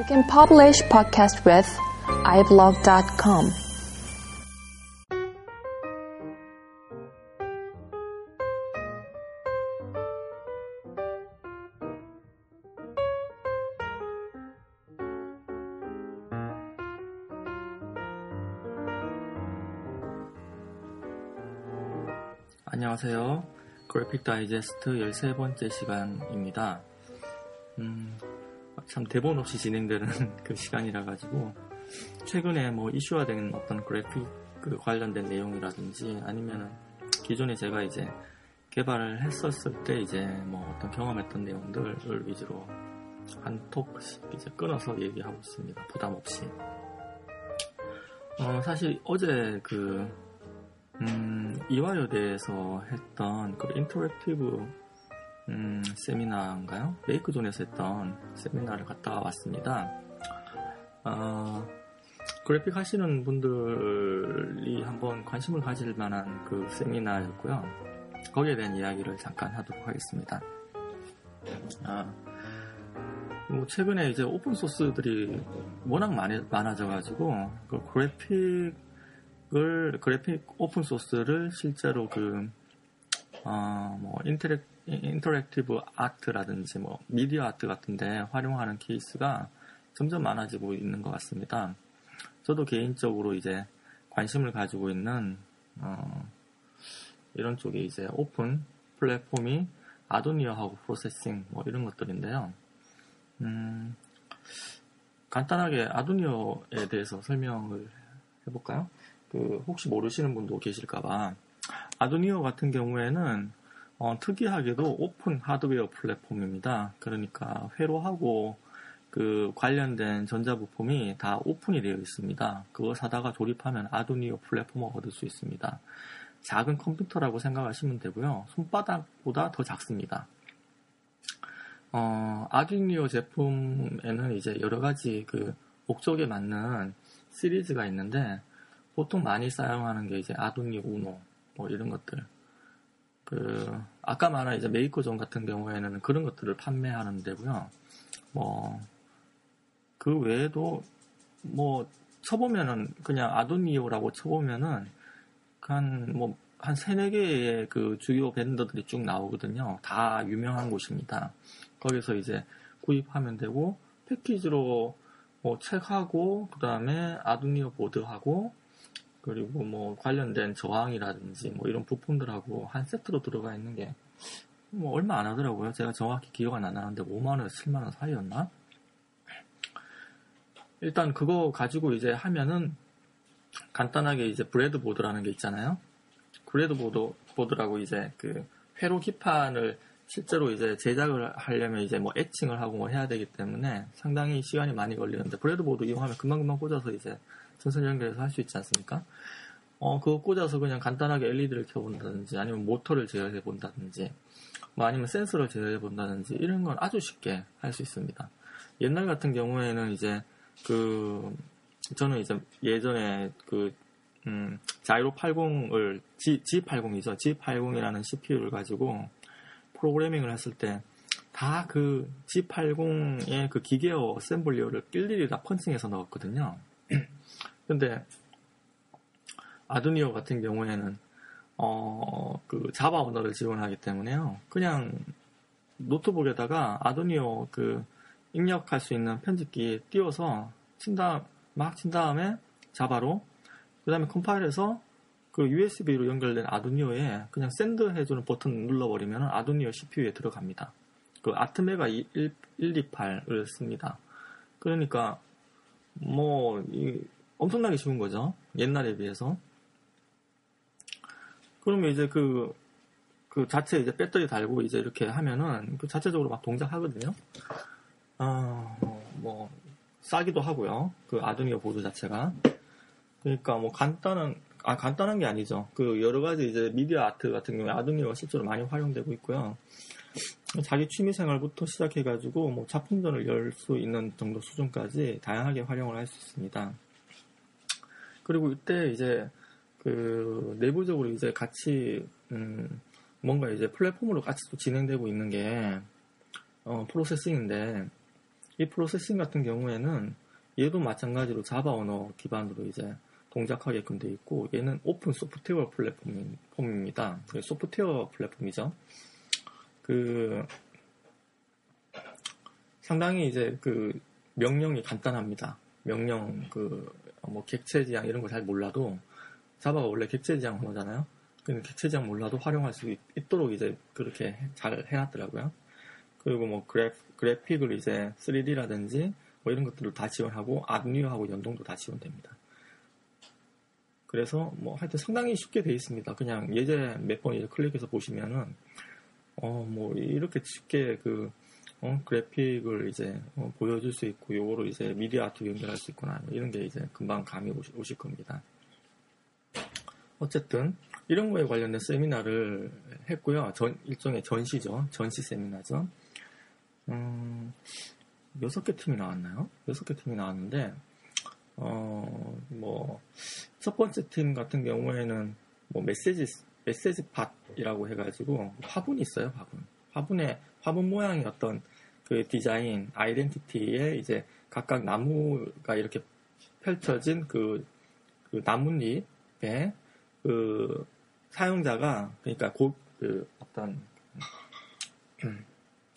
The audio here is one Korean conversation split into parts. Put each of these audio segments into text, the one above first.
You can publish podcast with iblog.com. 안녕하세요. 그래픽 다이제스트 13번째 시간입니다. 음, 참 대본 없이 진행되는 그 시간이라 가지고 최근에 뭐 이슈화된 어떤 그래픽 그 관련된 내용이라든지 아니면은 기존에 제가 이제 개발을 했었을 때 이제 뭐 어떤 경험했던 내용들을 위주로 한 토픽씩 이제 끊어서 얘기하고 있습니다. 부담 없이. 어, 사실 어제 그 음, 이화여대에서 했던 그 interactive 음, 세미나인가요? 메이커존에서 했던 세미나를 갔다 왔습니다. 어, 그래픽 하시는 분들이 한번 관심을 가질 만한 그 세미나였고요. 거기에 대한 이야기를 잠깐 하도록 하겠습니다. 아, 뭐 최근에 이제 오픈 소스들이 워낙 많이, 많아져가지고 그 그래픽 을 그래픽 오픈 소스를 실제로 그 어, 뭐 interac interactive art라든지 뭐 미디어 아트 같은데 활용하는 케이스가 점점 많아지고 있는 것 같습니다. 저도 개인적으로 이제 관심을 가지고 있는 어, 이런 쪽에 이제 오픈 플랫폼이 아두이노하고 프로세싱 뭐 이런 것들인데요. 음, 간단하게 아두이노에 대해서 설명을 해볼까요? 그 혹시 모르시는 분도 계실까봐 아두이노 같은 경우에는 어, 특이하게도 오픈 하드웨어 플랫폼입니다. 그러니까 회로하고 그 관련된 전자부품이 다 오픈이 되어 있습니다. 그거 사다가 조립하면 아두이노 플랫폼을 얻을 수 있습니다. 작은 컴퓨터라고 생각하시면 되고요. 손바닥보다 더 작습니다. 어, 아두이노 제품에는 이제 여러 가지 그 목적에 맞는 시리즈가 있는데 보통 많이 사용하는 게 이제 아두이노 우노 뭐 이런 것들. 그 아까 말한 이제 메이커존 같은 경우에는 그런 것들을 판매하는 데고요. 뭐 그 외에도 뭐 쳐보면은 그냥 아두이노라고 쳐보면은 한 뭐 한 세네 개의 그 주요 vendor들이 쭉 나오거든요. 다 유명한 곳입니다. 거기서 이제 구입하면 되고 패키지로 뭐 책하고 그 다음에 아두이노 보드하고 그리고 뭐 관련된 저항이라든지 뭐 이런 부품들하고 한 세트로 들어가 있는 게 뭐 얼마 안 하더라고요. 제가 정확히 기억은 안 나는데 5만원에서 7만원 사이였나? 일단 그거 가지고 이제 하면은 간단하게 이제 breadboard라는 게 있잖아요. breadboard, 보드라고 이제 그 회로 기판을 실제로 이제 제작을 하려면 이제 뭐 애칭을 하고 뭐 해야 되기 때문에 상당히 시간이 많이 걸리는데 브레드보드 이용하면 금방금방 꽂아서 이제 전선 연결해서 할 수 있지 않습니까? 어, 그거 꽂아서 그냥 간단하게 LED를 켜본다든지 아니면 모터를 제어해 본다든지 뭐 아니면 센서를 제어해 본다든지 이런 건 아주 쉽게 할 수 있습니다. 옛날 같은 경우에는 이제 그 저는 이제 예전에 그 음, 자이로 80을 G, G80이죠. G80이라는 CPU를 가지고 프로그래밍을 했을 때 다 그 G80의 그 기계어 어셈블리어를 일일이 다 펀칭해서 넣었거든요. 근데 아두니오 같은 경우에는 어, 그 자바 언어를 지원하기 때문에요. 그냥 노트북에다가 아두니오 그 입력할 수 있는 편집기에 띄워서 친다 막 친 다음에 자바로 그 다음에 컴파일해서 그 USB로 연결된 아두이노에 그냥 send 해주는 버튼 눌러버리면 아두이노 CPU에 들어갑니다. 그 ATmega 128을 씁니다. 그러니까 뭐 엄청나게 쉬운 거죠. 옛날에 비해서. 그러면 이제 그, 그 자체 이제 배터리 달고 이제 이렇게 하면은 그 자체적으로 막 동작하거든요. 아, 뭐, 싸기도 하고요. 그 아두니오 보드 자체가. 그러니까 뭐 간단한, 아, 간단한 게 아니죠. 그 여러 가지 이제 미디어 아트 같은 경우에 아두니오가 실제로 많이 활용되고 있고요. 자기 취미 생활부터 시작해가지고 뭐 작품전을 열 수 있는 정도 수준까지 다양하게 활용을 할 수 있습니다. 그리고 이때 이제 그 내부적으로 이제 같이 음 뭔가 이제 플랫폼으로 같이 또 진행되고 있는 게 어, 프로세싱인데 이 프로세싱 같은 경우에는 얘도 마찬가지로 자바 언어 기반으로 이제 동작하게끔 돼 있고 얘는 오픈 소프트웨어 플랫폼입니다. 소프트웨어 플랫폼이죠. 그 상당히 이제 그 명령이 간단합니다. 명령 그뭐 객체 지향 이런 거 잘 몰라도 자바가 원래 객체 지향 언어잖아요. 근데 객체 지향 몰라도 활용할 수 있, 도록 이제 그렇게 잘 해놨더라고요. 그리고 뭐 그래프, 그래픽을 이제 3D라든지 뭐 이런 것들을 다 지원하고 아드니오하고 연동도 다 지원됩니다. 그래서 뭐 하여튼 상당히 쉽게 돼 있습니다. 그냥 예제 몇 번 클릭해서 보시면은 어 뭐 이렇게 쉽게 그 어, 그래픽을 이제 어, 보여줄 수 있고 요거로 이제 미디어 아트 연결할 수 있구나 이런 게 이제 금방 감이 오시, 오실 겁니다. 어쨌든 이런 거에 관련된 세미나를 했고요. 전, 일종의 전시죠. 전시 세미나죠. 음, 6개 팀이 나왔나요? 6개 팀이 나왔는데, 어, 뭐, 첫 번째 팀 같은 경우에는 뭐 메시지, 메시지 팟이라고 해가지고 화분이 있어요, 화분. 화분에, 화분 모양의 어떤 그 디자인, 아이덴티티에 이제 각각 나무가 이렇게 펼쳐진 그, 그 나뭇잎에 그 사용자가, 그러니까 고, 그 어떤,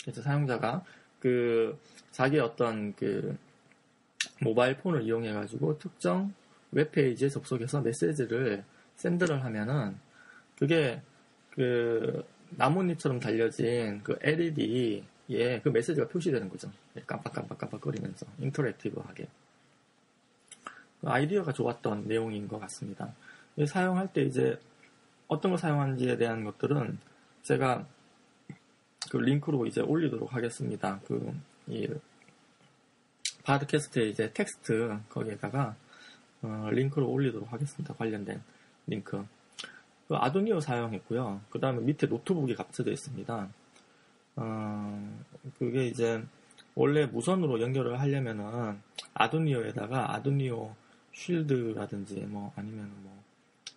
그래서 사용자가 그 자기 어떤 그 모바일 폰을 이용해 가지고 특정 웹페이지에 접속해서 메시지를 샌드를 하면은 그게 그 나뭇잎처럼 달려진 그 LED에 그 메시지가 표시되는 거죠. 깜빡깜빡깜빡 거리면서 interactive하게. 그 아이디어가 좋았던 내용인 것 같습니다. 사용할 때 이제 어떤 걸 사용하는지에 대한 것들은 제가 그 링크로 이제 올리도록 하겠습니다. 그, 이, 팟캐스트에 이제 텍스트 거기에다가 어, 링크로 올리도록 하겠습니다. 관련된 링크. 그 아두이노 사용했고요. 그 다음에 밑에 노트북이 감춰져 있습니다. 어, 그게 이제 원래 무선으로 연결을 하려면은 아도니오에다가 아도니오 쉴드라든지 뭐 아니면 뭐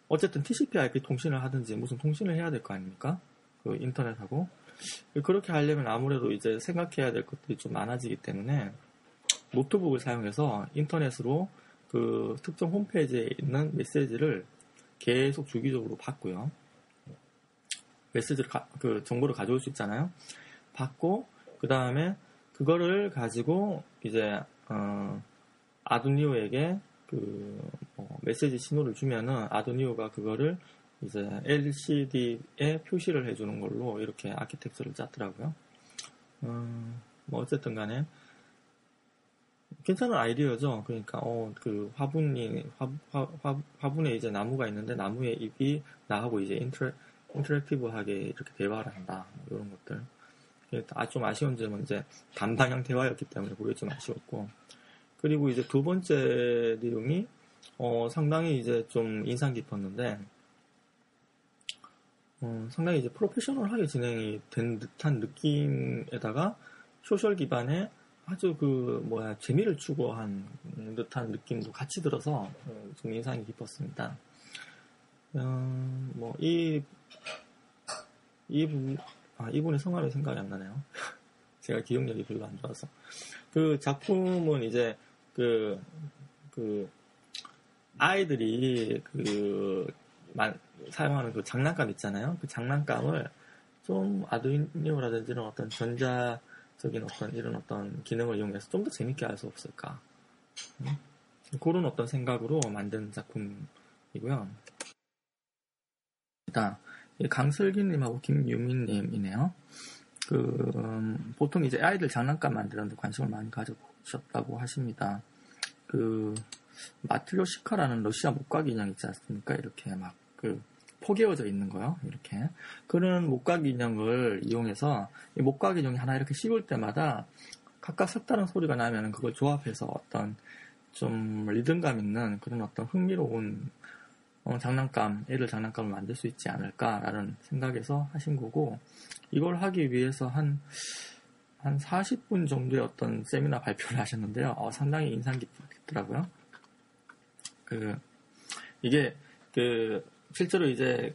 어쨌든 TCP/IP 통신을 하든지 무슨 통신을 해야 될 거 아닙니까? 그 인터넷하고 그렇게 하려면 아무래도 이제 생각해야 될 것들이 좀 많아지기 때문에 노트북을 사용해서 인터넷으로 그 특정 홈페이지에 있는 메시지를 계속 주기적으로 받고요. 메시지를 가, 그 정보를 가져올 수 있잖아요. 받고 그 다음에 그거를 가지고 이제 어, 아두이노에게 그 뭐 메시지 신호를 주면은 아두이노가 그거를 이제 LCD에 표시를 해주는 걸로 이렇게 아키텍처를 짰더라고요. 음, 뭐 어쨌든 간에 괜찮은 아이디어죠. 그러니까 어 그 화분이 화, 화, 화, 화분에 이제 나무가 있는데 나무의 잎이 나하고 이제 인터랙, 인터랙티브하게 이렇게 대화를 한다. 뭐 이런 것들. 아, 좀 아쉬운 점은 이제 단방향 대화였기 때문에 그게 좀 아쉬웠고. 그리고 이제 두 번째 내용이 어, 상당히 이제 좀 인상 깊었는데 어, 상당히 이제 프로페셔널하게 진행이 된 듯한 느낌에다가 소셜 기반의 아주 그 뭐야 재미를 추구한 듯한 느낌도 같이 들어서 어, 좀 인상이 깊었습니다. 어, 뭐이 이분 아 이분의 성함이 생각이 안 나네요. 제가 기억력이 별로 안 좋아서 그 작품은 이제 그그 그 아이들이 그 사용하는 그 장난감 있잖아요. 그 장난감을 좀 아두이니오라든지 어떤 전자 적인 어떤 이런 어떤 기능을 이용해서 좀 더 재밌게 할 수 없을까. 음? 그런 어떤 생각으로 만든 작품이고요. 일단 강슬기님하고 김유민님이네요. 그 음, 보통 이제 아이들 장난감 만드는데 관심을 많이 가져보셨다고 하십니다. 그 마트로시카라는 러시아 목각 인형 있지 않습니까? 이렇게 막그 포개어져 있는 거요. 이렇게 그런 목각 인형을 이용해서 이 목각 인형이 하나 이렇게 씹을 때마다 각각 색다른 소리가 나면 그걸 조합해서 어떤 좀 리듬감 있는 그런 어떤 흥미로운 어, 장난감, 애들 장난감을 만들 수 있지 않을까라는 생각에서 하신 거고, 이걸 하기 위해서 한, 한 40분 정도의 어떤 세미나 발표를 하셨는데요. 어, 상당히 인상 깊더라고요. 그, 이게, 그, 실제로 이제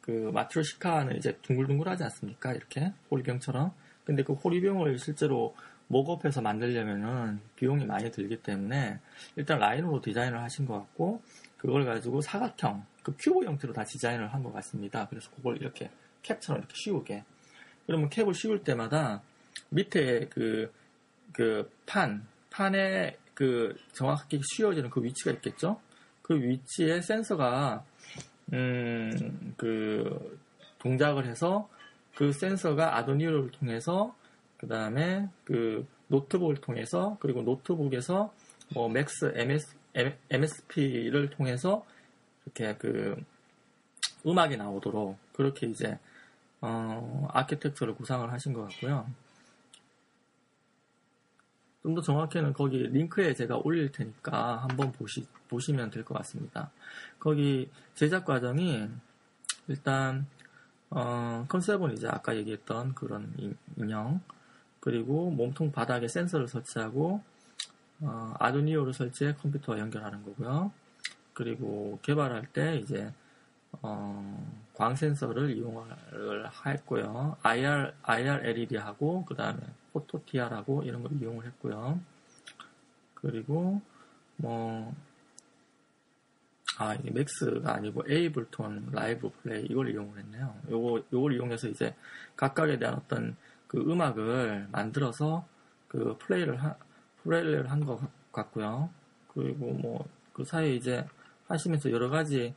그 마트로시카는 이제 둥글둥글하지 않습니까? 이렇게 호리병처럼. 근데 그 호리병을 실제로 mock-up해서 만들려면은 비용이 많이 들기 때문에 일단 라인으로 디자인을 하신 것 같고 그걸 가지고 사각형, 그 큐브 형태로 다 디자인을 한 것 같습니다. 그래서 그걸 이렇게 캡처럼 이렇게 씌우게. 그러면 캡을 씌울 때마다 밑에 그, 그 판, 판에 그 정확하게 씌워지는 그 위치가 있겠죠? 그 위치에 센서가, 음, 그 동작을 해서 그 센서가 Arduino를 통해서 그 다음에 그 노트북을 통해서 그리고 노트북에서 뭐 Max MS, MSP를 통해서 이렇게 그 음악이 나오도록 그렇게 이제 어, 아키텍처를 구상을 하신 것 같고요. 좀 더 정확히는 거기 링크에 제가 올릴 테니까 한번 보시, 보시면 될 것 같습니다. 거기 제작 과정이 일단 어, 컨셉은 이제 아까 얘기했던 그런 인형 그리고 몸통 바닥에 센서를 설치하고 어, 아두니오를 설치해 컴퓨터와 연결하는 거고요. 그리고 개발할 때 이제 어, 광 센서를 이용을 했고요. IR, IR LED하고 그 다음에 포토 TR하고 이런 걸 이용을 했고요. 그리고 뭐 아, 이게 Max가 아니고 Ableton Live 플레이 이걸 이용을 했네요. 요거, 요걸 이용해서 이제 각각에 대한 어떤 그 음악을 만들어서 그 플레이를 하, 플레이를 한 것 같고요. 그리고 뭐 그 사이에 이제 하시면서 여러 가지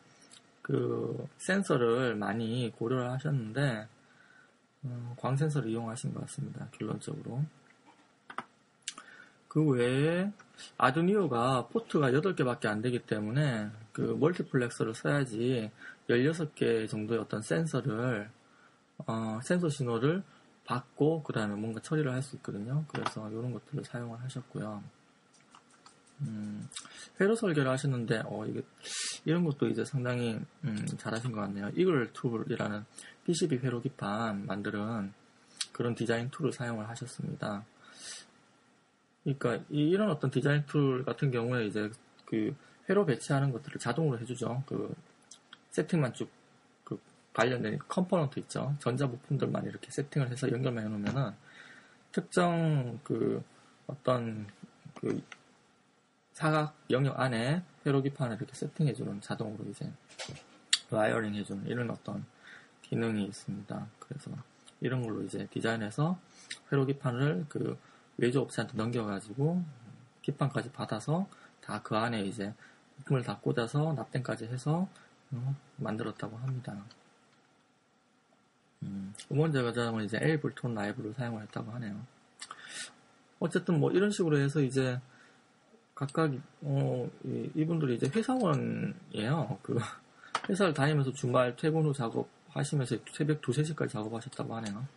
그 센서를 많이 고려를 하셨는데 음, 광 센서를 이용하신 것 같습니다. 결론적으로. 그 외에 Arduino가 포트가 8개밖에 안 되기 때문에 그 멀티플렉서를 써야지 16개 정도의 어떤 센서를 어, 센서 신호를 받고 그 다음에 뭔가 처리를 할 수 있거든요. 그래서 이런 것들을 사용을 하셨고요. 음, 회로 설계를 하셨는데 어, 이게 이런 것도 이제 상당히 음, 잘하신 것 같네요. Eagle tool이라는 PCB 회로 기판 만드는 그런 디자인 tool을 사용을 하셨습니다. 그러니까 이, 런 어떤 디자인 tool 같은 경우에 이제 그 회로 배치하는 것들을 자동으로 해주죠. 그 세팅만 쭉 그 관련된 컴포넌트 있죠. 전자 부품들만 이렇게 세팅을 해서 연결만 해놓으면은 특정 그 어떤 그 사각 영역 안에 회로 기판을 이렇게 세팅해주는 자동으로 이제 wiring 해주는 이런 어떤 기능이 있습니다. 그래서 이런 걸로 이제 디자인해서 회로 기판을 그 외주 업체한테 넘겨가지고 기판까지 받아서 다 그 안에 이제 부품을 다 꽂아서 납땜까지 해서 어, 만들었다고 합니다. 음, 음원 제작은 이제 Ableton Live를 사용을 했다고 하네요. 어쨌든 뭐 이런 식으로 해서 이제 각각 어, 이, 분들이 이제 회사원이에요. 그 회사를 다니면서 주말 퇴근 후 작업하시면서 새벽 2, 3시까지 작업하셨다고 하네요.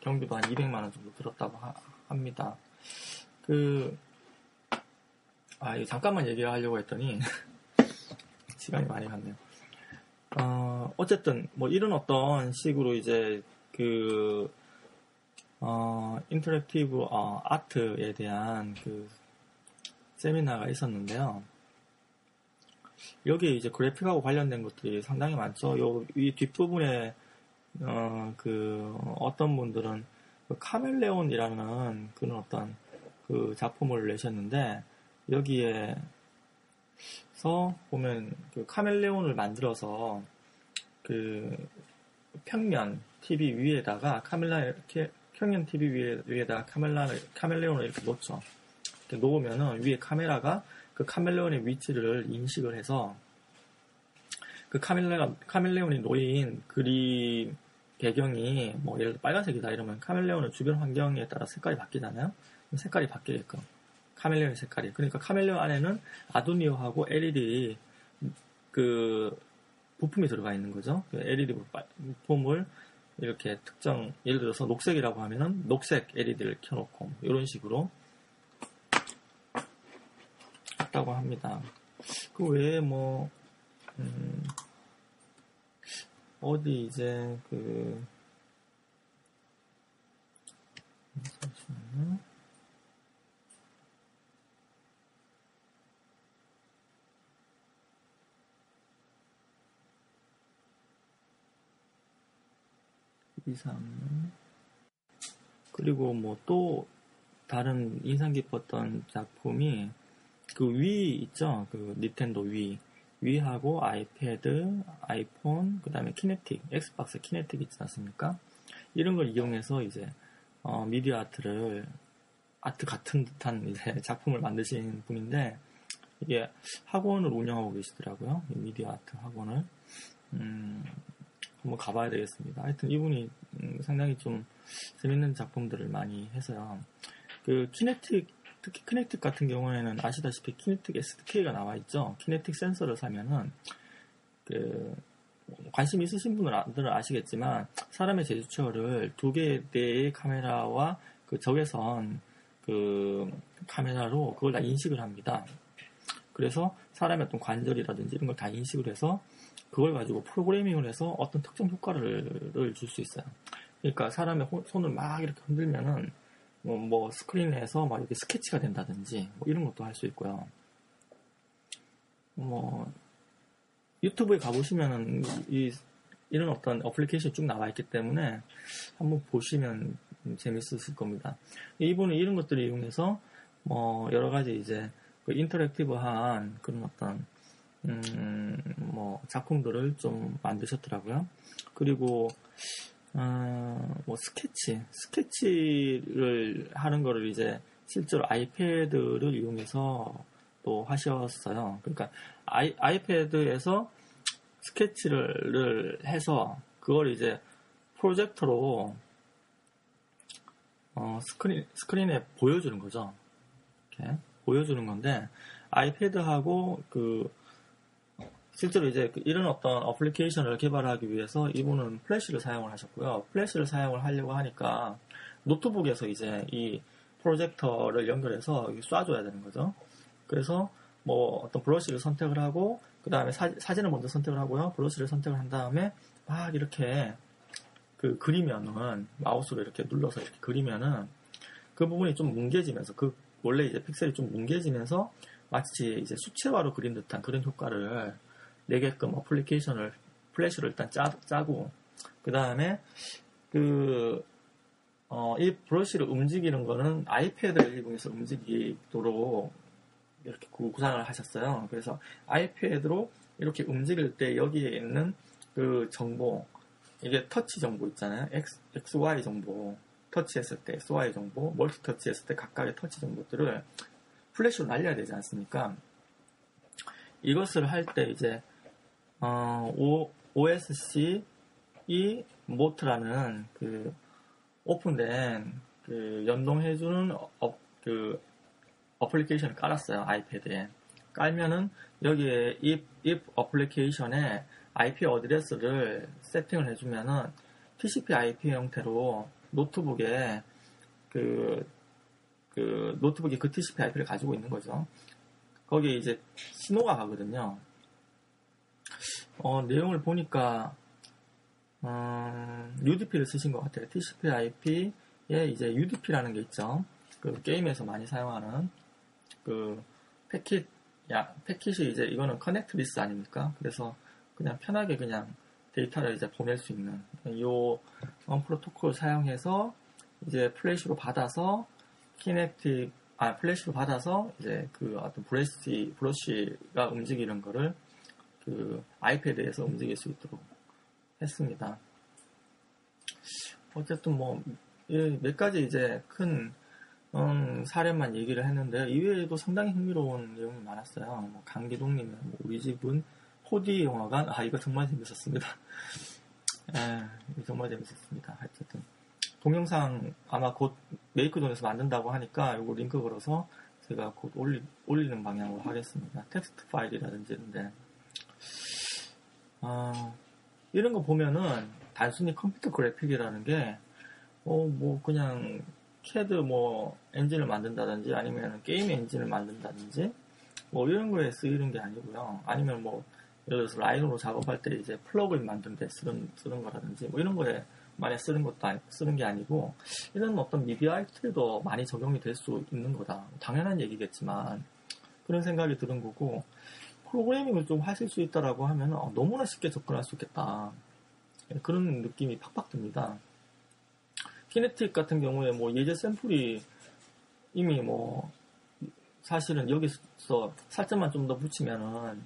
경비도 한 200만 원 정도 들었다고 하, 합니다. 그, 아, 이 잠깐만 얘기하려고 했더니, 시간이 많이 갔네요. 어, 어쨌든, 뭐, 이런 어떤 식으로 이제, 그, 어, interactive, 어, 아트에 대한 그, 세미나가 있었는데요. 여기 이제 그래픽하고 관련된 것들이 상당히 많죠. 요, 이 뒷부분에 어, 그, 어떤 분들은 그 카멜레온이라는 그런 어떤 그 작품을 내셨는데, 여기에서 보면 그 카멜레온을 만들어서 그 평면 TV 위에다가 카멜라, 평면 TV 위에, 위에다가 카멜라, 카멜레온을 이렇게 놓죠. 놓으면은 위에 카메라가 그 카멜레온의 위치를 인식을 해서 그 카멜레가, 카멜레온이 놓인 그림 배경이 뭐 예를 들어 빨간색이다 이러면 카멜레온의 주변 환경에 따라 색깔이 바뀌잖아요. 색깔이 바뀌게끔 카멜레온의 색깔이. 그러니까 카멜레온 안에는 아두니오하고 LED 그 부품이 들어가 있는 거죠. 그 LED 부품을 이렇게 특정 예를 들어서 녹색이라고 하면은 녹색 LED를 켜놓고 이런 식으로 했다고 합니다. 그 외에 뭐 음, 어디 이제 그. 이삼 그리고 뭐 또 다른 인상 깊었던 작품이 그 Wii 있죠? 그 닌텐도 Wii. Wii하고 아이패드, 아이폰, 그 다음에 Kinect, Xbox Kinect 있지 않습니까? 이런 걸 이용해서 이제 어, 미디어 아트를 아트 같은 듯한 이제 작품을 만드신 분인데 이게 학원을 운영하고 계시더라고요. 미디어 아트 학원을. 음, 한번 가봐야 되겠습니다. 하여튼 이분이 음, 상당히 좀 재밌는 작품들을 많이 해서요. 그 Kinect 특히 Kinect 같은 경우에는 아시다시피 Kinect SDK가 나와 있죠. Kinect 센서를 사면은 그 관심 있으신 분들은 아시겠지만 사람의 제스처를 두 개의 카메라와 그 적외선 그 카메라로 그걸 다 인식을 합니다. 그래서 사람의 어떤 관절이라든지 이런 걸 다 인식을 해서 그걸 가지고 프로그래밍을 해서 어떤 특정 효과를 줄 수 있어요. 그러니까 사람의 손을 막 이렇게 흔들면은 뭐, 뭐 스크린에서 막 이렇게 스케치가 된다든지 뭐 이런 것도 할 수 있고요. 뭐 유튜브에 가보시면은 이 이런 어떤 어플리케이션이 쭉 나와 있기 때문에 한번 보시면 재밌으실 겁니다. 이분은 이런 것들을 이용해서 뭐 여러 가지 이제 그 인터랙티브한 그런 어떤 음, 뭐 작품들을 좀 만드셨더라고요. 그리고 어, 뭐 스케치, 스케치를 하는 거를 이제 실제로 아이패드를 이용해서 또 하셨어요. 그러니까 아이, 아이패드에서 스케치를 해서 그걸 이제 프로젝터로 어, 스크린 스크린에 보여주는 거죠. 이렇게 보여주는 건데 아이패드하고 그 실제로 이제 그 이런 어떤 어플리케이션을 개발하기 위해서 이분은 플래시를 사용을 하셨고요. 플래시를 사용을 하려고 하니까 노트북에서 이제 이 프로젝터를 연결해서 쏴줘야 되는 거죠. 그래서 뭐 어떤 브러쉬를 선택을 하고 그 다음에 사진을 먼저 선택을 하고요. 브러쉬를 선택을 한 다음에 막 이렇게 그 그리면은 마우스로 이렇게 눌러서 이렇게 그리면은 그 부분이 좀 뭉개지면서 그 원래 이제 픽셀이 좀 뭉개지면서 마치 이제 수채화로 그린 듯한 그런 효과를 내게끔 어플리케이션을 플래시로 일단 짜, 짜고 그 다음에 그 어, 이 브러쉬를 움직이는 거는 아이패드를 이용해서 움직이도록 이렇게 구상을 하셨어요. 그래서 아이패드로 이렇게 움직일 때 여기에 있는 그 정보, 이게 터치 정보 있잖아요. X, XY 정보, 터치했을 때 XY 정보, 멀티 터치했을 때 각각의 터치 정보들을 플래시로 날려야 되지 않습니까? 이것을 할 때 이제 어, o, OSC 이 모트라는 그 오픈된 그 연동해주는 어, 그 어플리케이션을 깔았어요 아이패드에 깔면은 여기에 이, 이 어플리케이션에 IP address를 세팅을 해주면은 TCP IP 형태로 노트북에 그, 그 노트북이 그 TCP IP를 가지고 있는 거죠. 거기에 이제 신호가 가거든요. 어, 내용을 보니까 음, UDP를 쓰신 것 같아요. TCP/IP에 이제 UDP라는 게 있죠. 그 게임에서 많이 사용하는 그 패킷, 야 패킷이 이제 이거는 connectless 아닙니까? 그래서 그냥 편하게 그냥 데이터를 이제 보낼 수 있는 요 프로토콜 사용해서 이제 플래시로 받아서 Kinect 아 플래시로 받아서 이제 그 어떤 브레시 브러쉬가 움직이는 거를 그 아이패드에서 움직일 수 있도록 했습니다. 어쨌든 뭐 몇 가지 이제 큰 음, 사례만 얘기를 했는데 이외에도 상당히 흥미로운 내용이 많았어요. 뭐 강기동님의 뭐 우리 집은 4D 영화관 아 이거 정말 재밌었습니다. 에, 정말 재밌었습니다. 어쨌든 동영상 아마 곧 메이크존에서 만든다고 하니까 이거 링크 걸어서 제가 곧 올리, 올리는 방향으로 하겠습니다. 텍스트 파일이라든지 이런데 아, 이런 거 보면은 단순히 컴퓨터 그래픽이라는 게, 어, 뭐, 그냥, 캐드 뭐, 엔진을 만든다든지, 아니면 게임 엔진을 만든다든지, 뭐, 이런 거에 쓰이는 게 아니고요. 아니면 뭐, 예를 들어서 Rhino로 작업할 때 이제 플러그인 만드는 데 쓰는, 쓰는 거라든지, 뭐, 이런 거에 많이 쓰는 것도 아니, 쓰는 게 아니고, 이런 어떤 미디어 아트도 많이 적용이 될 수 있는 거다. 당연한 얘기겠지만, 그런 생각이 드는 거고, 프로그래밍을 좀 하실 수 있다라고 하면 어, 너무나 쉽게 접근할 수 있겠다. 예, 그런 느낌이 팍팍 듭니다. Kinect 같은 경우에 뭐 예제 샘플이 이미 뭐 사실은 여기서 살짝만 좀 더 붙이면은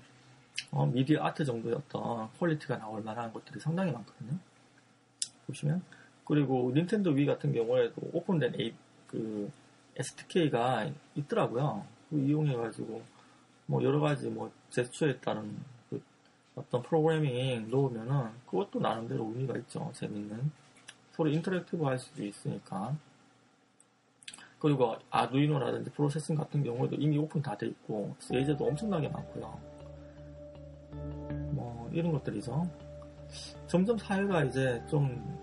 어, 미디어 아트 정도의 어떤 퀄리티가 나올 만한 것들이 상당히 많거든요. 보시면 그리고 닌텐도 위 같은 경우에도 오픈된 그 SDK가 있더라고요. 그 이용해가지고 뭐 여러 가지 뭐 제스처에 따른 그 어떤 프로그래밍 놓으면은 그것도 나름대로 의미가 있죠. 재밌는 서로 interactive 할 수도 있으니까. 그리고 아두이노라든지 Processing 같은 경우에도 이미 오픈 다 돼 있고 예제도 엄청나게 많고요. 뭐 이런 것들이죠. 점점 사회가 이제 좀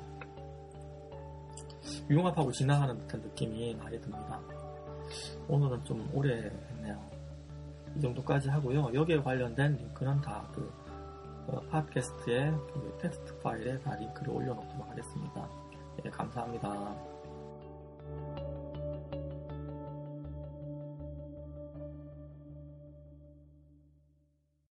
융합하고 지나가는 듯한 느낌이 많이 듭니다. 오늘은 좀 오래. 이 정도까지 하고요. 여기에 관련된 링크는 다그 어, 팟캐스트의 그 텍스트 파일에 다 링크를 올려놓도록 하겠습니다. 네, 감사합니다.